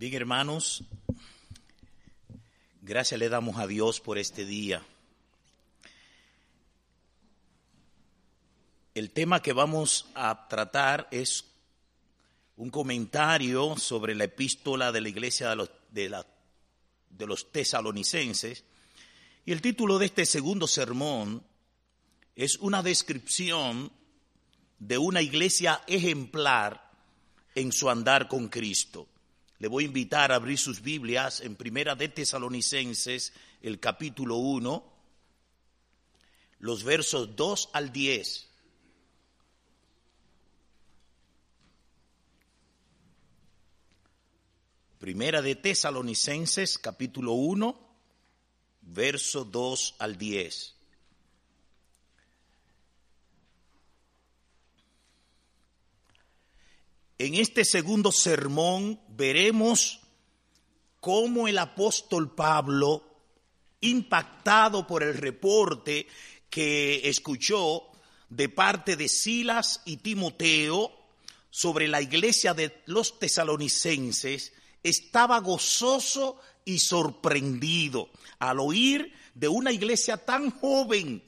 Bien, hermanos, gracias le damos a Dios por este día. El tema que vamos a tratar es un comentario sobre la epístola de la iglesia de los, de los tesalonicenses. Y el título de este segundo sermón es una descripción de una iglesia ejemplar en su andar con Cristo. Le voy a invitar a abrir sus Biblias en Primera de Tesalonicenses, el capítulo 1, los versos 2 al 10. Primera de Tesalonicenses, capítulo 1, verso 2 al 10. En este segundo sermón veremos cómo el apóstol Pablo, impactado por el reporte que escuchó de parte de Silas y Timoteo sobre la iglesia de los tesalonicenses, estaba gozoso y sorprendido al oír de una iglesia tan joven,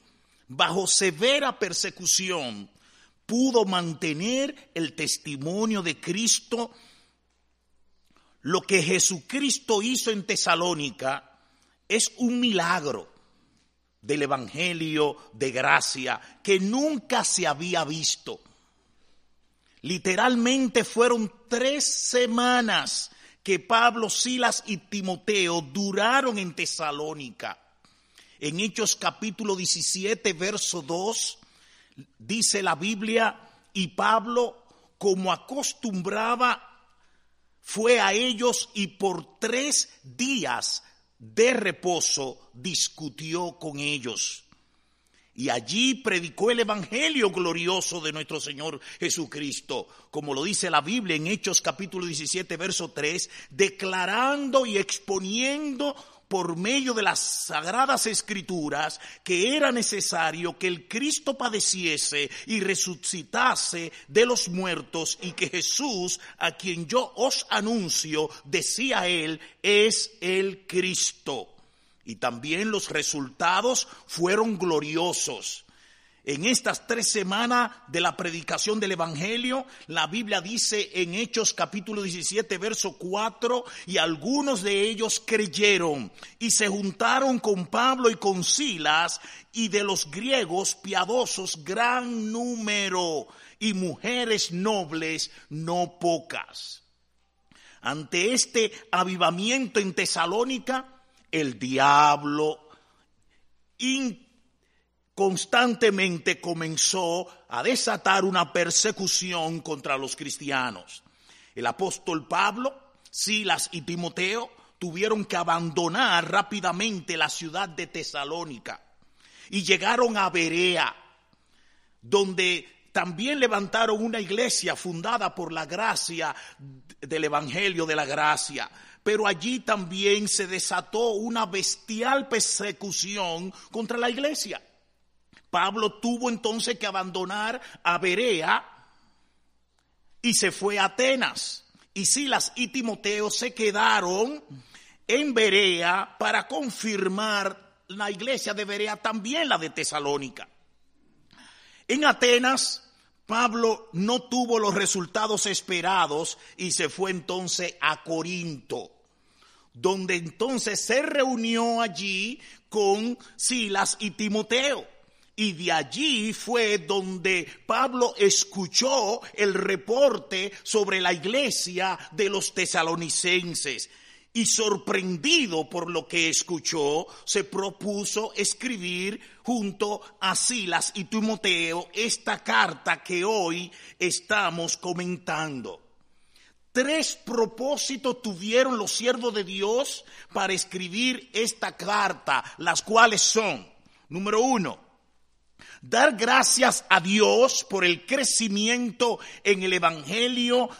bajo severa persecución, pudo mantener el testimonio de Cristo, lo que Jesucristo hizo en Tesalónica es un milagro del Evangelio de gracia que nunca se había visto. Literalmente fueron tres semanas que Pablo, Silas y Timoteo duraron en Tesalónica. En Hechos capítulo 17, verso 2, dice la Biblia, y Pablo, como acostumbraba, fue a ellos y por tres días de reposo discutió con ellos. Y allí predicó el Evangelio glorioso de nuestro Señor Jesucristo, como lo dice la Biblia en Hechos capítulo 17, verso 3, declarando y exponiendo por medio de las sagradas escrituras que era necesario que el Cristo padeciese y resucitase de los muertos y que Jesús, a quien yo os anuncio, decía él, es el Cristo. Y también los resultados fueron gloriosos. En estas tres semanas de la predicación del Evangelio, la Biblia dice en Hechos capítulo 17, verso 4, y algunos de ellos creyeron y se juntaron con Pablo y con Silas y de los griegos piadosos gran número y mujeres nobles no pocas. Ante este avivamiento en Tesalónica, el diablo constantemente comenzó a desatar una persecución contra los cristianos. El apóstol Pablo, Silas y Timoteo tuvieron que abandonar rápidamente la ciudad de Tesalónica y llegaron a Berea, donde también levantaron una iglesia fundada por la gracia del Evangelio de la Gracia. Pero allí también se desató una bestial persecución contra la iglesia. Pablo tuvo entonces que abandonar a Berea y se fue a Atenas. Y Silas y Timoteo se quedaron en Berea para confirmar la iglesia de Berea, también la de Tesalónica. En Atenas, Pablo no tuvo los resultados esperados y se fue entonces a Corinto, donde entonces se reunió allí con Silas y Timoteo. Y de allí fue donde Pablo escuchó el reporte sobre la iglesia de los tesalonicenses. Y sorprendido por lo que escuchó, se propuso escribir junto a Silas y Timoteo esta carta que hoy estamos comentando. Tres propósitos tuvieron los siervos de Dios para escribir esta carta, las cuales son, número uno, dar gracias a Dios por el crecimiento en el Evangelio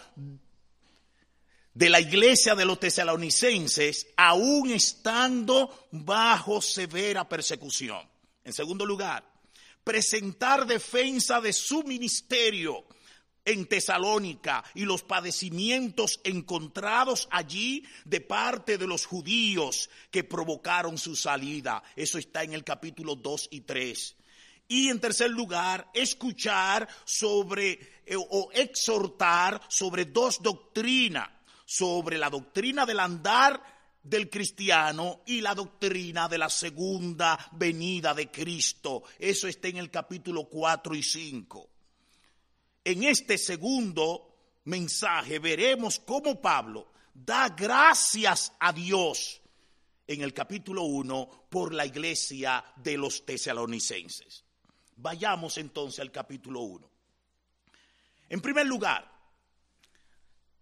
de la iglesia de los tesalonicenses, aún estando bajo severa persecución. En segundo lugar, presentar defensa de su ministerio en Tesalónica y los padecimientos encontrados allí de parte de los judíos que provocaron su salida. Eso está en el capítulo 2 y 3. Y en tercer lugar, escuchar sobre eh, o exhortar sobre dos doctrinas, sobre la doctrina del andar del cristiano y la doctrina de la segunda venida de Cristo. Eso está en el capítulo 4 y 5. En este segundo mensaje veremos cómo Pablo da gracias a Dios en el capítulo 1 por la iglesia de los tesalonicenses. Vayamos entonces al capítulo 1. En primer lugar,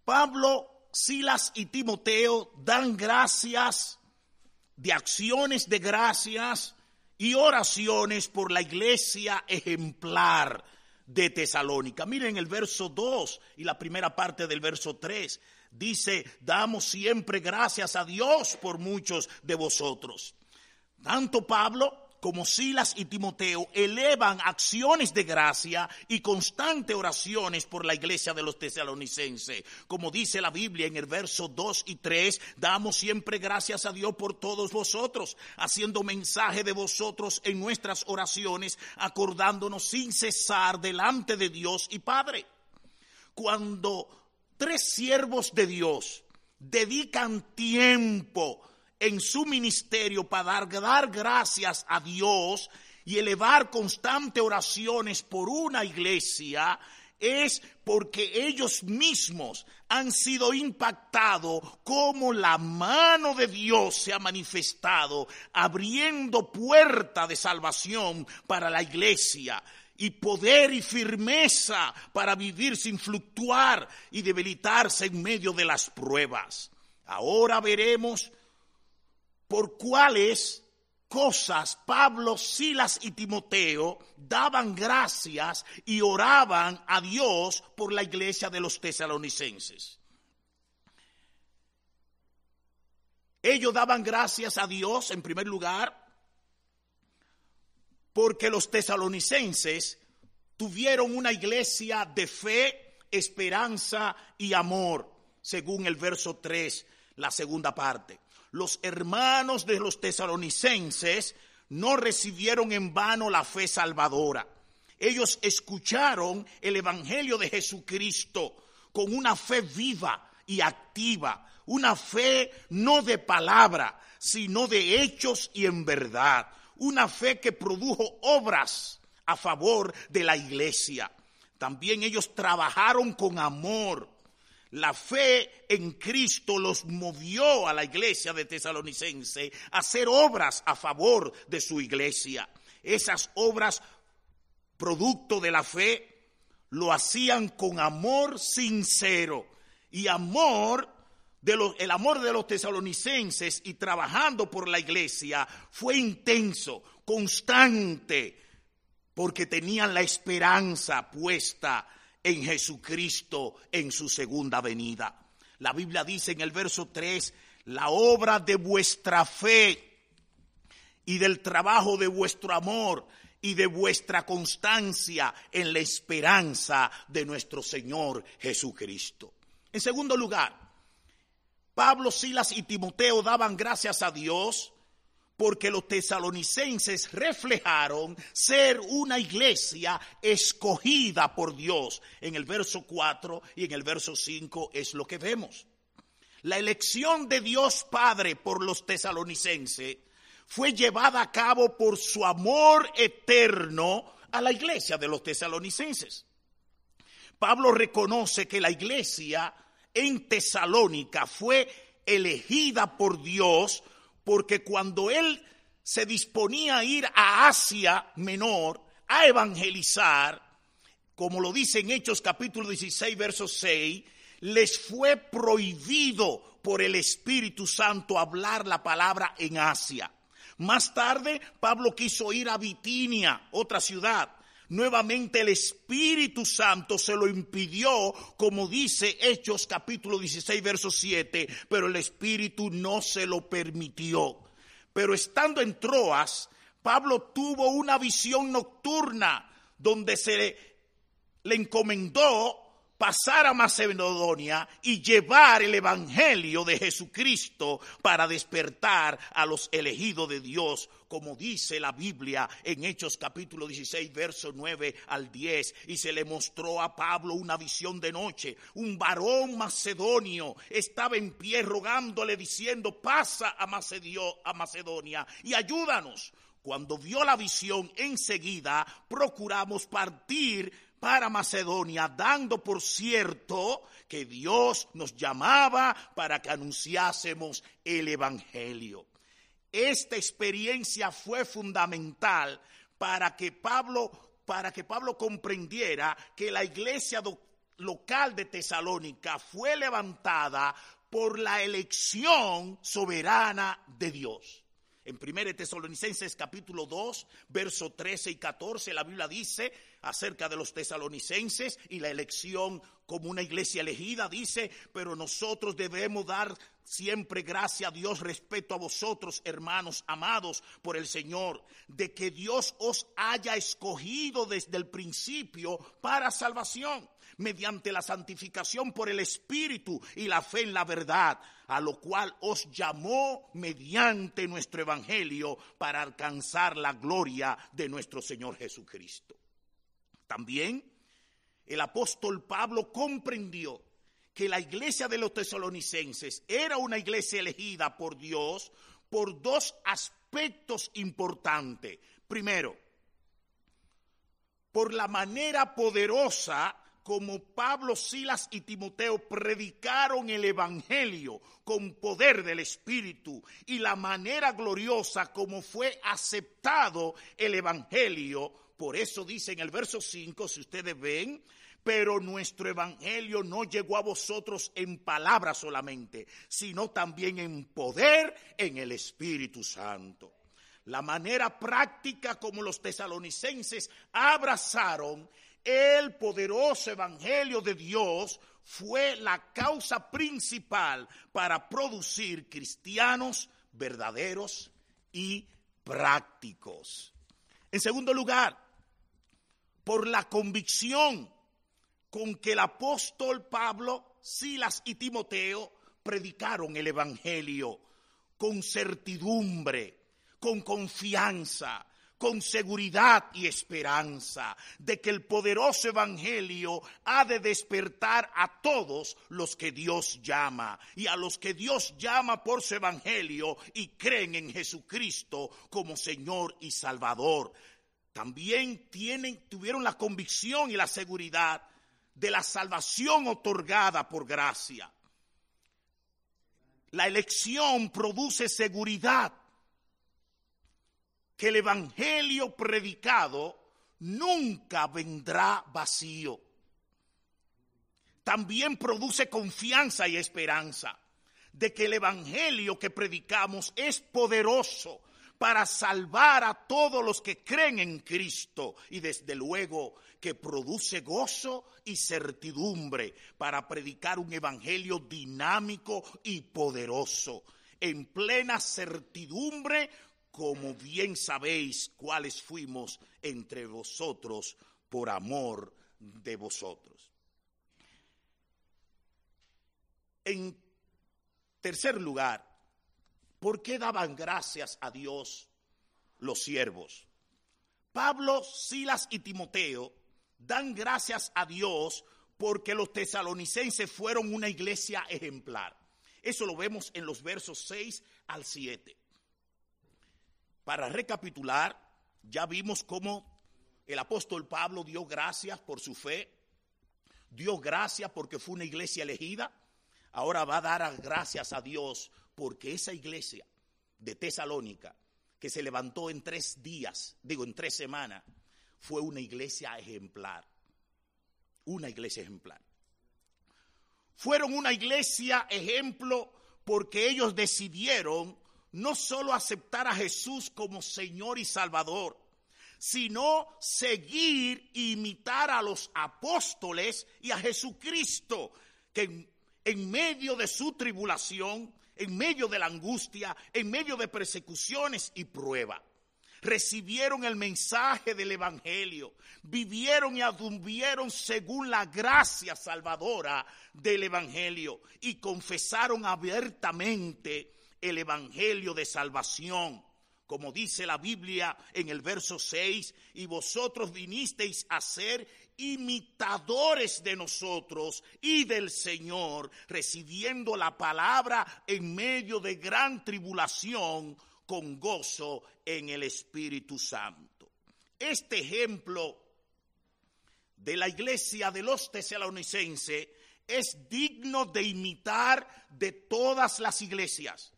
Pablo, Silas y Timoteo dan gracias de acciones de gracias y oraciones por la iglesia ejemplar de Tesalónica. Miren el verso 2 y la primera parte del verso 3. Dice, damos siempre gracias a Dios por muchos de vosotros. Tanto Pablo como Silas y Timoteo elevan acciones de gracia y constantes oraciones por la iglesia de los tesalonicenses. Como dice la Biblia en el verso 2 y 3, damos siempre gracias a Dios por todos vosotros, haciendo mensaje de vosotros en nuestras oraciones, acordándonos sin cesar delante de Dios y Padre. Cuando tres siervos de Dios dedican tiempo, en su ministerio para dar, gracias a Dios y elevar constante oraciones por una iglesia, es porque ellos mismos han sido impactados como la mano de Dios se ha manifestado, abriendo puerta de salvación para la iglesia y poder y firmeza para vivir sin fluctuar y debilitarse en medio de las pruebas. Ahora veremos por cuáles cosas Pablo, Silas y Timoteo daban gracias y oraban a Dios por la iglesia de los tesalonicenses. Ellos daban gracias a Dios en primer lugar porque los tesalonicenses tuvieron una iglesia de fe, esperanza y amor, según el verso 3, la segunda parte los hermanos de los tesalonicenses no recibieron en vano la fe salvadora. Ellos escucharon el Evangelio de Jesucristo con una fe viva y activa, una fe no de palabra, sino de hechos y en verdad, una fe que produjo obras a favor de la iglesia. También ellos trabajaron con amor, la fe en Cristo los movió a la iglesia de Tesalonicense a hacer obras a favor de su iglesia. Esas obras, producto de la fe, lo hacían con amor sincero y amor de los, el amor de los tesalonicenses y trabajando por la iglesia fue intenso, constante, porque tenían la esperanza puesta en Jesucristo en su segunda venida. La Biblia dice en el verso 3, la obra de vuestra fe y del trabajo de vuestro amor y de vuestra constancia en la esperanza de nuestro Señor Jesucristo. En segundo lugar, Pablo, Silas y Timoteo daban gracias a Dios porque los tesalonicenses reflejaron ser una iglesia escogida por Dios. En el verso 4 y en el verso 5 es lo que vemos. La elección de Dios Padre por los tesalonicenses fue llevada a cabo por su amor eterno a la iglesia de los tesalonicenses. Pablo reconoce que la iglesia en Tesalónica fue elegida por Dios porque cuando él se disponía a ir a Asia Menor a evangelizar, como lo dice en Hechos capítulo 16, verso 6, les fue prohibido por el Espíritu Santo hablar la palabra en Asia. Más tarde, Pablo quiso ir a Bitinia, otra ciudad. Nuevamente el Espíritu Santo se lo impidió, como dice Hechos capítulo 16, verso 7, pero el Espíritu no se lo permitió. Pero estando en Troas, Pablo tuvo una visión nocturna donde se le encomendó pasar a Macedonia y llevar el Evangelio de Jesucristo para despertar a los elegidos de Dios, como dice la Biblia en Hechos capítulo 16, verso 9 al 10. Y se le mostró a Pablo una visión de noche. Un varón macedonio estaba en pie rogándole diciendo, pasa a Macedonia y ayúdanos. Cuando vio la visión, enseguida procuramos partir para Macedonia, dando por cierto que Dios nos llamaba para que anunciásemos el Evangelio. Esta experiencia fue fundamental para que Pablo, para que Pablo comprendiera que la iglesia local de Tesalónica fue levantada por la elección soberana de Dios. En 1 Tesalonicenses capítulo 2, verso 13 y 14, la Biblia dice acerca de los tesalonicenses y la elección como una iglesia elegida, dice, pero nosotros debemos dar siempre gracia a Dios respecto a vosotros, hermanos amados por el Señor, de que Dios os haya escogido desde el principio para salvación mediante la santificación por el Espíritu y la fe en la verdad, a lo cual os llamó mediante nuestro Evangelio para alcanzar la gloria de nuestro Señor Jesucristo. También el apóstol Pablo comprendió que la iglesia de los tesalonicenses era una iglesia elegida por Dios por dos aspectos importantes. Primero, por la manera poderosa como Pablo, Silas y Timoteo predicaron el Evangelio con poder del Espíritu y la manera gloriosa como fue aceptado el Evangelio. Por eso dice en el verso 5, si ustedes ven, pero nuestro Evangelio no llegó a vosotros en palabras solamente, sino también en poder en el Espíritu Santo. La manera práctica como los tesalonicenses abrazaron el poderoso Evangelio de Dios fue la causa principal para producir cristianos verdaderos y prácticos. En segundo lugar, por la convicción con que el apóstol Pablo, Silas y Timoteo predicaron el Evangelio con certidumbre, con confianza, con seguridad y esperanza de que el poderoso Evangelio ha de despertar a todos los que Dios llama y a los que Dios llama por su Evangelio y creen en Jesucristo como Señor y Salvador. También tienen, tuvieron la convicción y la seguridad de la salvación otorgada por gracia. La elección produce seguridad que el Evangelio predicado nunca vendrá vacío. También produce confianza y esperanza de que el Evangelio que predicamos es poderoso para salvar a todos los que creen en Cristo y desde luego que produce gozo y certidumbre para predicar un evangelio dinámico y poderoso. En plena certidumbre como bien sabéis cuáles fuimos entre vosotros por amor de vosotros. En tercer lugar, ¿por qué daban gracias a Dios los siervos? Pablo, Silas y Timoteo dan gracias a Dios porque los tesalonicenses fueron una iglesia ejemplar. Eso lo vemos en los versos 6 al 7. Para recapitular, ya vimos cómo el apóstol Pablo dio gracias por su fe, dio gracias porque fue una iglesia elegida, ahora va a dar gracias a Dios porque esa iglesia de Tesalónica, que se levantó en tres días, digo en tres semanas, fue una iglesia ejemplar, una iglesia ejemplar. Fueron una iglesia ejemplo porque ellos decidieron no solo aceptar a Jesús como Señor y Salvador, sino seguir e imitar a los apóstoles y a Jesucristo, que en, medio de su tribulación, en medio de la angustia, en medio de persecuciones y prueba, recibieron el mensaje del Evangelio, vivieron y adumvieron según la gracia salvadora del Evangelio y confesaron abiertamente el Evangelio de salvación como dice la Biblia en el verso 6, y vosotros vinisteis a ser imitadores de nosotros y del Señor, recibiendo la palabra en medio de gran tribulación con gozo en el Espíritu Santo. Este ejemplo de la iglesia de los tesalonicenses es digno de imitar de todas las iglesias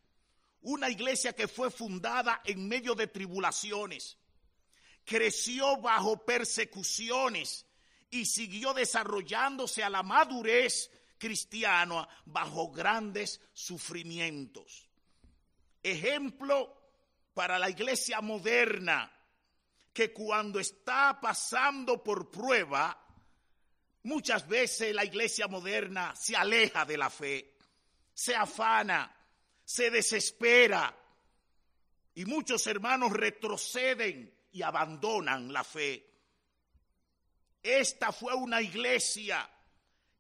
una iglesia que fue fundada en medio de tribulaciones, creció bajo persecuciones y siguió desarrollándose a la madurez cristiana bajo grandes sufrimientos. Ejemplo para la iglesia moderna que cuando está pasando por prueba, muchas veces la iglesia moderna se aleja de la fe, se afana, se desespera y muchos hermanos retroceden y abandonan la fe. Esta fue una iglesia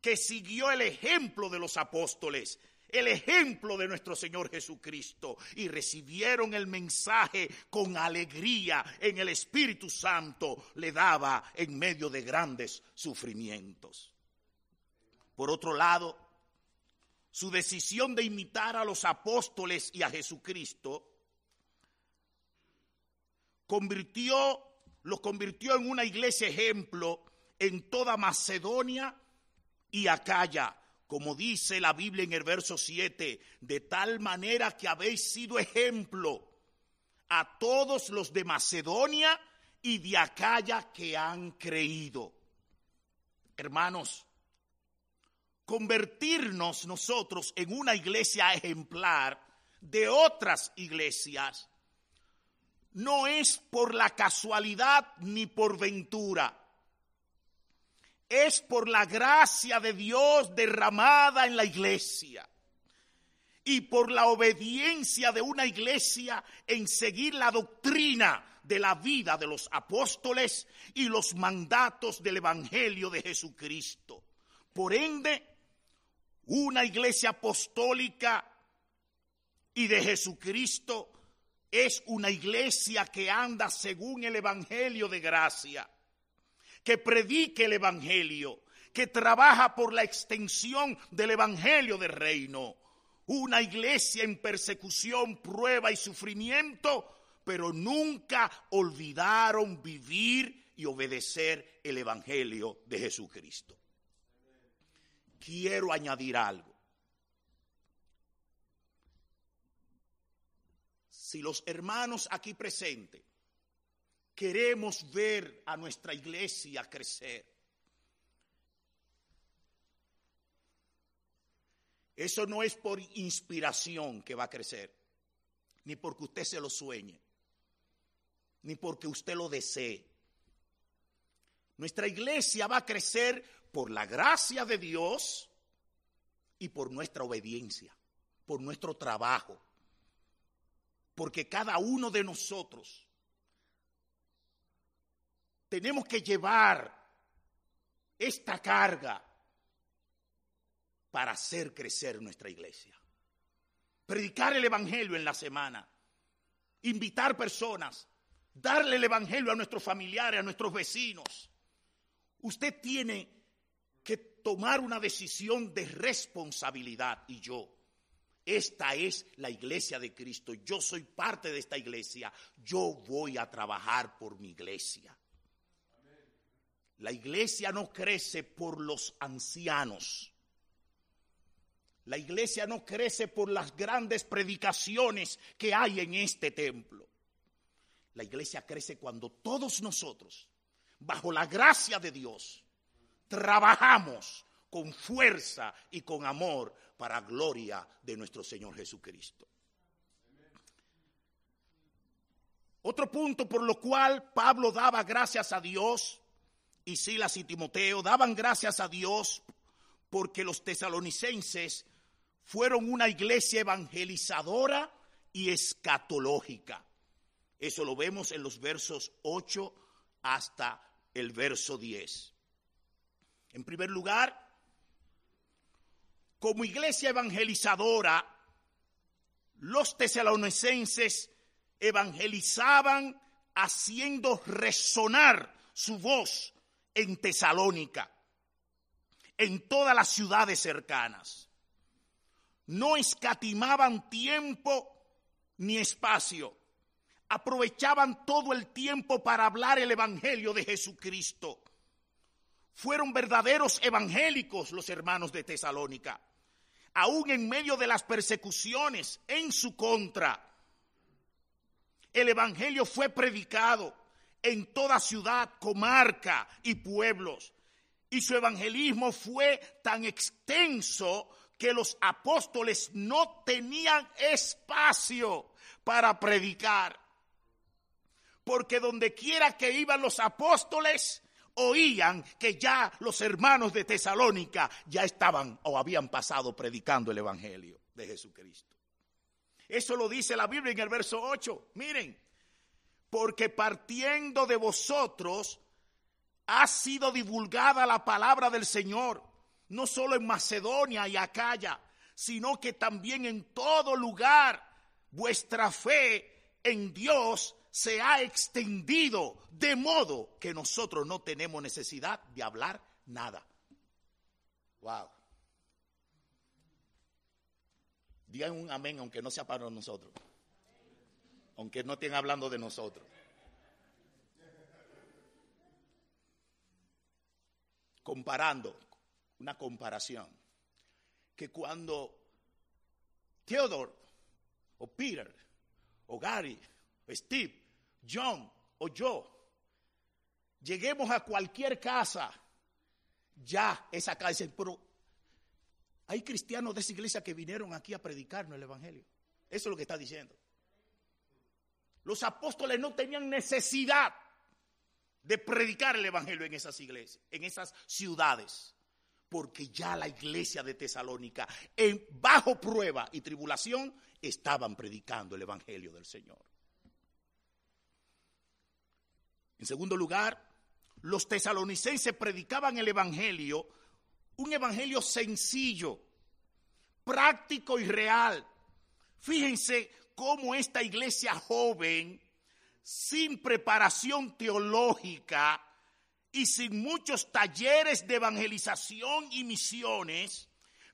que siguió el ejemplo de los apóstoles, el ejemplo de nuestro Señor Jesucristo y recibieron el mensaje con alegría en el Espíritu Santo, le daba en medio de grandes sufrimientos. Por otro lado, su decisión de imitar a los apóstoles y a Jesucristo, convirtió, lo convirtió en una iglesia ejemplo en toda Macedonia y Acaya, como dice la Biblia en el verso 7, de tal manera que habéis sido ejemplo a todos los de Macedonia y de Acaya que han creído. Hermanos, convertirnos nosotros en una iglesia ejemplar de otras iglesias no es por la casualidad ni por ventura. Es por la gracia de Dios derramada en la iglesia y por la obediencia de una iglesia en seguir la doctrina de la vida de los apóstoles y los mandatos del Evangelio de Jesucristo. Por ende, una iglesia apostólica y de Jesucristo es una iglesia que anda según el Evangelio de gracia, que predique el Evangelio, que trabaja por la extensión del Evangelio del reino. Una iglesia en persecución, prueba y sufrimiento, pero nunca olvidaron vivir y obedecer el Evangelio de Jesucristo quiero añadir algo. Si los hermanos aquí presentes queremos ver a nuestra iglesia crecer, eso no es por inspiración que va a crecer, ni porque usted se lo sueñe, ni porque usted lo desee. Nuestra iglesia va a crecer por la gracia de Dios y por nuestra obediencia, por nuestro trabajo. Porque cada uno de nosotros tenemos que llevar esta carga para hacer crecer nuestra iglesia. Predicar el Evangelio en la semana, invitar personas, darle el Evangelio a nuestros familiares, a nuestros vecinos. Usted tiene tomar una decisión de responsabilidad y yo. Esta es la iglesia de Cristo. Yo soy parte de esta iglesia. Yo voy a trabajar por mi iglesia. La iglesia no crece por los ancianos. La iglesia no crece por las grandes predicaciones que hay en este templo. La iglesia crece cuando todos nosotros, bajo la gracia de Dios, trabajamos con fuerza y con amor para gloria de nuestro Señor Jesucristo. Otro punto por lo cual Pablo daba gracias a Dios y Silas y Timoteo daban gracias a Dios porque los tesalonicenses fueron una iglesia evangelizadora y escatológica. Eso lo vemos en los versos 8 hasta el verso 10. En primer lugar, como iglesia evangelizadora, los tesalonicenses evangelizaban haciendo resonar su voz en Tesalónica, en todas las ciudades cercanas. No escatimaban tiempo ni espacio. Aprovechaban todo el tiempo para hablar el Evangelio de Jesucristo. Fueron verdaderos evangélicos los hermanos de Tesalónica, aún en medio de las persecuciones en su contra. El Evangelio fue predicado en toda ciudad, comarca y pueblos. Y su evangelismo fue tan extenso que los apóstoles no tenían espacio para predicar. Porque donde quiera que iban los apóstoles, oían que ya los hermanos de Tesalónica ya estaban o habían pasado predicando el Evangelio de Jesucristo. Eso lo dice la Biblia en el verso 8. Miren, porque partiendo de vosotros ha sido divulgada la palabra del Señor, no solo en Macedonia y Acaya, sino que también en todo lugar vuestra fe en Dios se ha extendido de modo que nosotros no tenemos necesidad de hablar nada. Wow. Digan un amén aunque no sea para nosotros aunque no estén hablando de nosotros. Comparando, una comparación, que cuando Theodore o Peter o Gary o Steve, John o yo lleguemos a cualquier casa, ya esa casa, pero hay cristianos de esa iglesia que vinieron aquí a predicarnos el Evangelio. Eso es lo que está diciendo. Los apóstoles no tenían necesidad de predicar el Evangelio en esas iglesias, en esas ciudades, porque ya la iglesia de Tesalónica, en bajo prueba y tribulación, estaban predicando el Evangelio del Señor. En segundo lugar, los tesalonicenses predicaban el Evangelio, un Evangelio sencillo, práctico y real. Fíjense cómo esta iglesia joven, sin preparación teológica y sin muchos talleres de evangelización y misiones,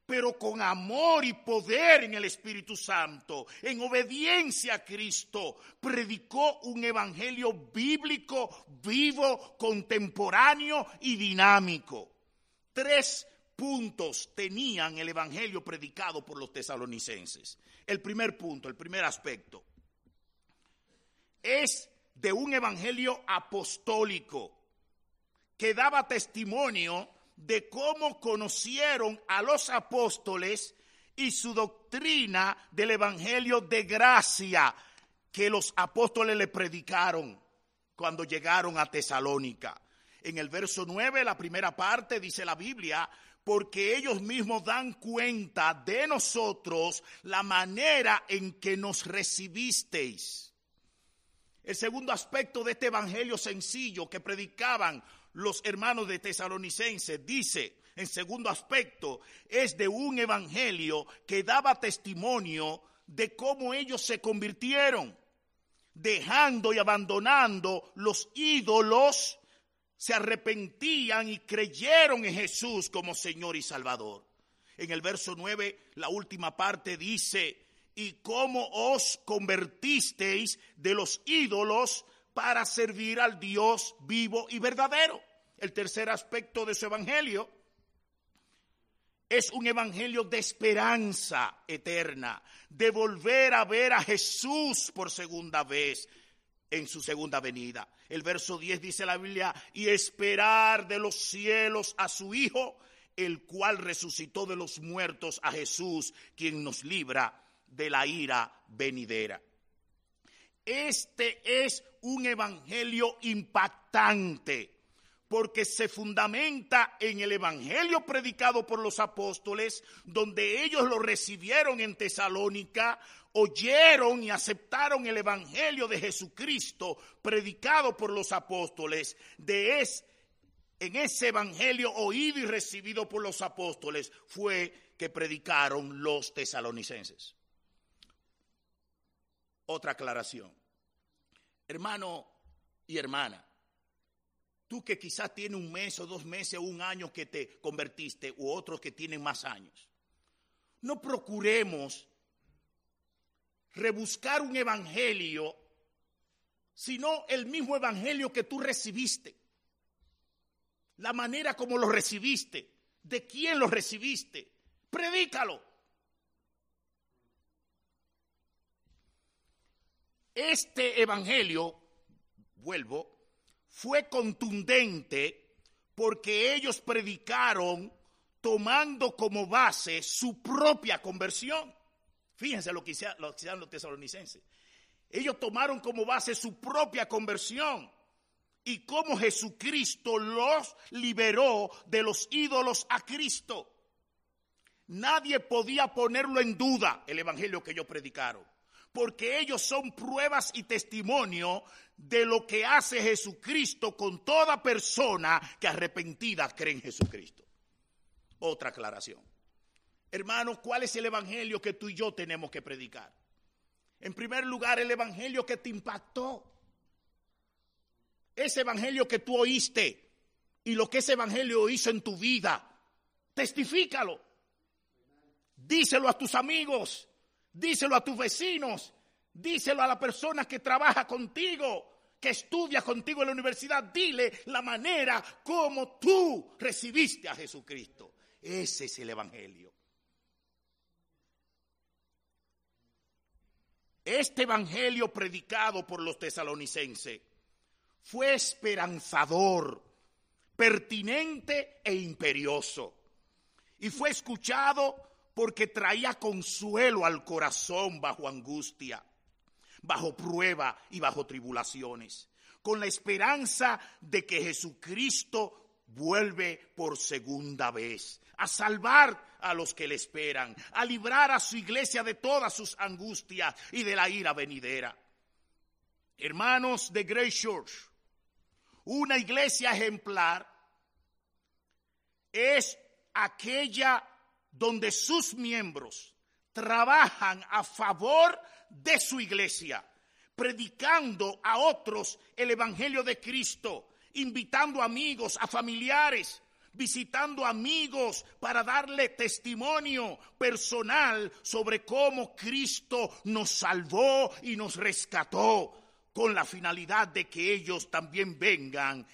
pero con amor y poder en el Espíritu Santo, en obediencia a Cristo, predicó un evangelio bíblico, vivo, contemporáneo y dinámico. Tres puntos tenían el evangelio predicado por los tesalonicenses. El primer punto, el primer aspecto, es de un evangelio apostólico que daba testimonio de cómo conocieron a los apóstoles y su doctrina del evangelio de gracia que los apóstoles le predicaron cuando llegaron a Tesalónica. En el verso 9, la primera parte, dice la Biblia, porque ellos mismos dan cuenta de nosotros la manera en que nos recibisteis. El segundo aspecto de este evangelio sencillo que predicaban los hermanos de Tesalonicenses dice, en segundo aspecto, es de un evangelio que daba testimonio de cómo ellos se convirtieron, dejando y abandonando los ídolos se arrepentían y creyeron en Jesús como Señor y Salvador. En el verso 9, la última parte dice, y cómo os convertisteis de los ídolos para servir al Dios vivo y verdadero. El tercer aspecto de su evangelio es un evangelio de esperanza eterna, de volver a ver a Jesús por segunda vez, en su segunda venida. El verso 10 dice la Biblia, y esperar de los cielos a su Hijo, el cual resucitó de los muertos a Jesús, quien nos libra de la ira venidera. Este es un evangelio impactante, porque se fundamenta en el Evangelio predicado por los apóstoles, donde ellos lo recibieron en Tesalónica, oyeron y aceptaron el Evangelio de Jesucristo predicado por los apóstoles. De es, en ese Evangelio oído y recibido por los apóstoles fue que predicaron los tesalonicenses. Otra aclaración. Hermano y hermana, Tú que quizás tienes un mes o dos meses o un año que te convertiste u otros que tienen más años. No procuremos rebuscar un evangelio, sino el mismo evangelio que tú recibiste. La manera como lo recibiste, de quién lo recibiste. Predícalo. Este evangelio, vuelvo, fue contundente porque ellos predicaron tomando como base su propia conversión. Fíjense lo que hicieron, los tesalonicenses. Ellos tomaron como base su propia conversión y cómo Jesucristo los liberó de los ídolos a Cristo. Nadie podía ponerlo en duda el evangelio que ellos predicaron porque ellos son pruebas y testimonio de lo que hace Jesucristo con toda persona que arrepentida cree en Jesucristo. Otra aclaración. Hermanos, ¿cuál es el evangelio que tú y yo tenemos que predicar? En primer lugar, el evangelio que te impactó. Ese evangelio que tú oíste y lo que ese evangelio hizo en tu vida. Testifícalo. Díselo a tus amigos. Díselo a tus vecinos, díselo a la persona que trabaja contigo, que estudia contigo en la universidad. Dile la manera como tú recibiste a Jesucristo. Ese es el Evangelio. Este Evangelio predicado por los tesalonicenses fue esperanzador, pertinente e imperioso. Y fue escuchado porque traía consuelo al corazón bajo angustia, bajo prueba y bajo tribulaciones, con la esperanza de que Jesucristo vuelve por segunda vez a salvar a los que le esperan, a librar a su iglesia de todas sus angustias y de la ira venidera. Hermanos de Grace Church, una iglesia ejemplar es aquella donde sus miembros trabajan a favor de su iglesia, predicando a otros el Evangelio de Cristo, invitando amigos, a familiares, visitando amigos para darle testimonio personal sobre cómo Cristo nos salvó y nos rescató, con la finalidad de que ellos también vengan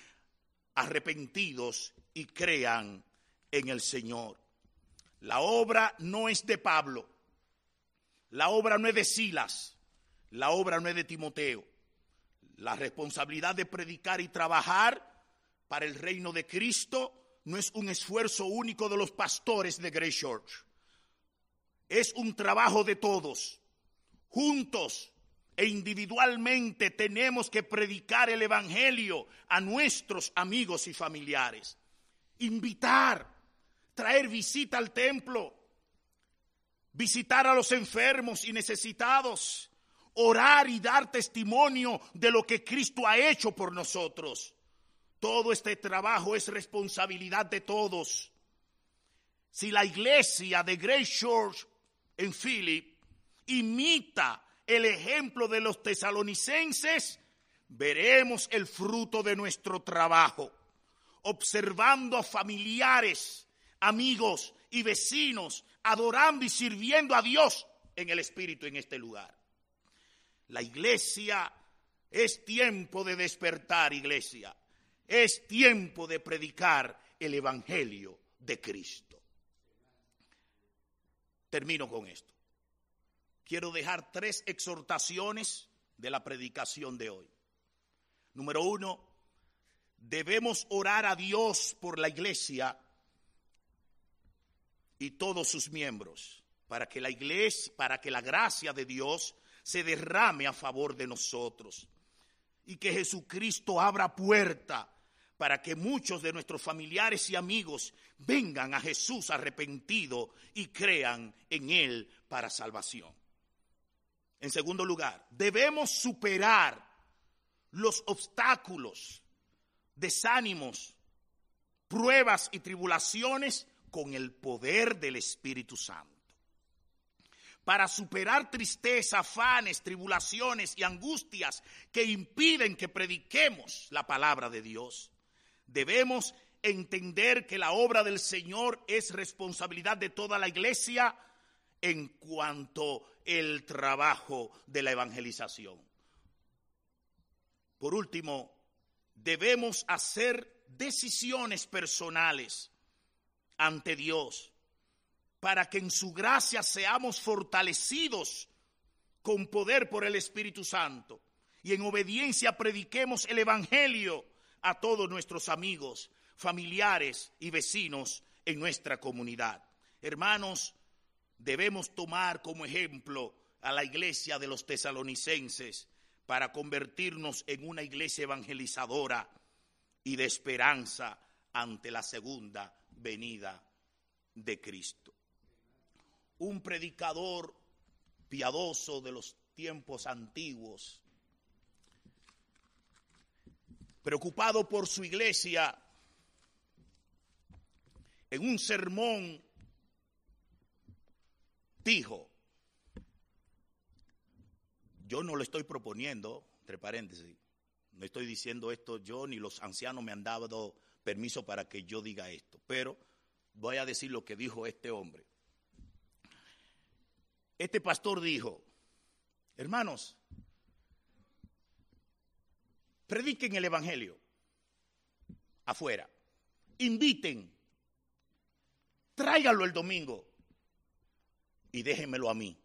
arrepentidos y crean en el Señor. La obra no es de Pablo, la obra no es de Silas, la obra no es de Timoteo. La responsabilidad de predicar y trabajar para el reino de Cristo no es un esfuerzo único de los pastores de Grace Church. Es un trabajo de todos. Juntos e individualmente tenemos que predicar el Evangelio a nuestros amigos y familiares. Invitar traer visita al templo, visitar a los enfermos y necesitados, orar y dar testimonio de lo que Cristo ha hecho por nosotros. Todo este trabajo es responsabilidad de todos. Si la iglesia de Grace Church en Philip imita el ejemplo de los tesalonicenses, veremos el fruto de nuestro trabajo, observando a familiares amigos y vecinos adorando y sirviendo a Dios en el Espíritu en este lugar. La iglesia es tiempo de despertar, iglesia. Es tiempo de predicar el Evangelio de Cristo. Termino con esto. Quiero dejar tres exhortaciones de la predicación de hoy. Número uno, debemos orar a Dios por la iglesia y todos sus miembros, para que la iglesia, para que la gracia de Dios se derrame a favor de nosotros y que Jesucristo abra puerta para que muchos de nuestros familiares y amigos vengan a Jesús arrepentido y crean en Él para salvación. En segundo lugar, debemos superar los obstáculos, desánimos, pruebas y tribulaciones con el poder del Espíritu Santo. Para superar tristeza, afanes, tribulaciones y angustias que impiden que prediquemos la palabra de Dios, debemos entender que la obra del Señor es responsabilidad de toda la iglesia en cuanto el trabajo de la evangelización. Por último, debemos hacer decisiones personales ante Dios para que en su gracia seamos fortalecidos con poder por el Espíritu Santo y en obediencia prediquemos el Evangelio a todos nuestros amigos, familiares y vecinos en nuestra comunidad. Hermanos, debemos tomar como ejemplo a la iglesia de los tesalonicenses para convertirnos en una iglesia evangelizadora y de esperanza ante la segunda venida de Cristo. Un predicador piadoso de los tiempos antiguos, preocupado por su iglesia, en un sermón dijo, yo no lo estoy proponiendo, entre paréntesis, no estoy diciendo esto yo ni los ancianos me han dado permiso para que yo diga esto, pero voy a decir lo que dijo este hombre. Este pastor dijo, hermanos, prediquen el Evangelio afuera, inviten, tráiganlo el domingo y déjenmelo a mí.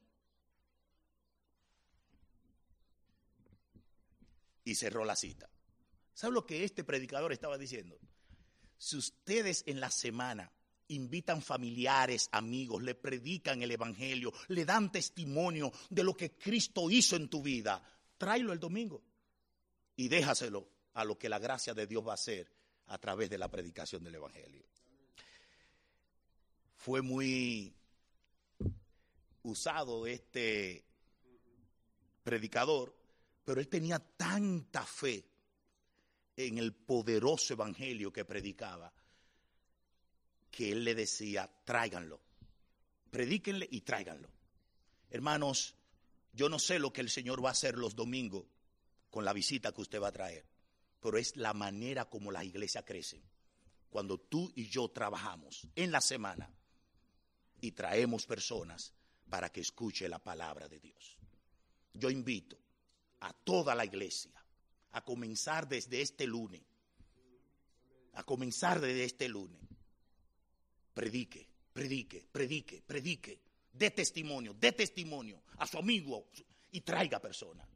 Y cerró la cita. ¿Sabe lo que este predicador estaba diciendo? Si ustedes en la semana invitan familiares, amigos, le predican el Evangelio, le dan testimonio de lo que Cristo hizo en tu vida, tráelo el domingo y déjaselo a lo que la gracia de Dios va a hacer a través de la predicación del Evangelio. Fue muy usado este predicador, pero él tenía tanta fe en el poderoso evangelio que predicaba, que él le decía, tráiganlo, predíquenle y tráiganlo. Hermanos, yo no sé lo que el Señor va a hacer los domingos con la visita que usted va a traer, pero es la manera como la iglesia crece. Cuando tú y yo trabajamos en la semana y traemos personas para que escuche la palabra de Dios. Yo invito a toda la iglesia a comenzar desde este lunes, a comenzar desde este lunes. Predique, predique, predique, predique, dé testimonio, dé testimonio a su amigo y traiga personas.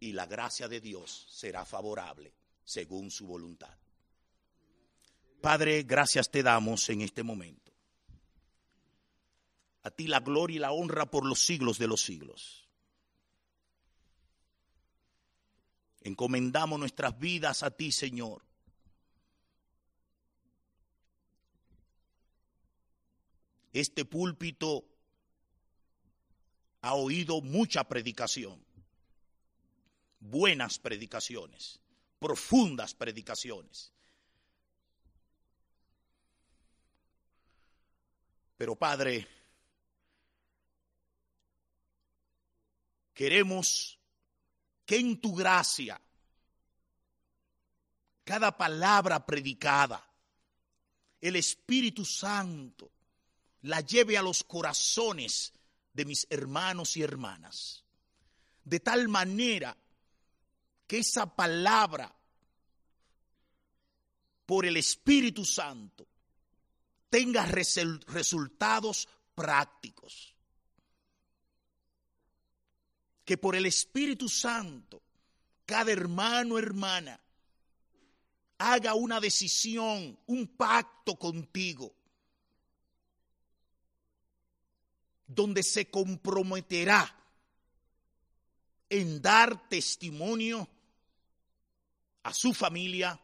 Y la gracia de Dios será favorable según su voluntad. Padre, gracias te damos en este momento. A ti la gloria y la honra por los siglos de los siglos. Encomendamos nuestras vidas a ti, Señor. Este púlpito ha oído mucha predicación, buenas predicaciones, profundas predicaciones. Pero Padre, queremos que en tu gracia cada palabra predicada, el Espíritu Santo la lleve a los corazones de mis hermanos y hermanas, de tal manera que esa palabra por el Espíritu Santo tenga resultados prácticos que por el Espíritu Santo cada hermano, hermana, haga una decisión, un pacto contigo, donde se comprometerá en dar testimonio a su familia,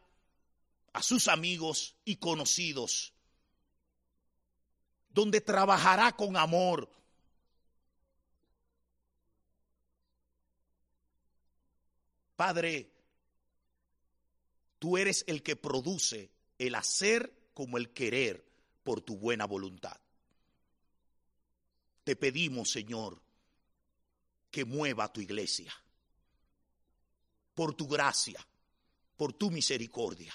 a sus amigos y conocidos, donde trabajará con amor. Padre, tú eres el que produce el hacer como el querer por tu buena voluntad. Te pedimos, Señor, que mueva tu iglesia por tu gracia, por tu misericordia.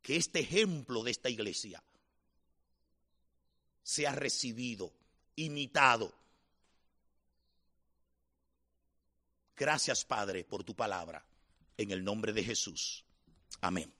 Que este ejemplo de esta iglesia sea recibido, imitado. Gracias, Padre, por tu palabra. En el nombre de Jesús. Amén.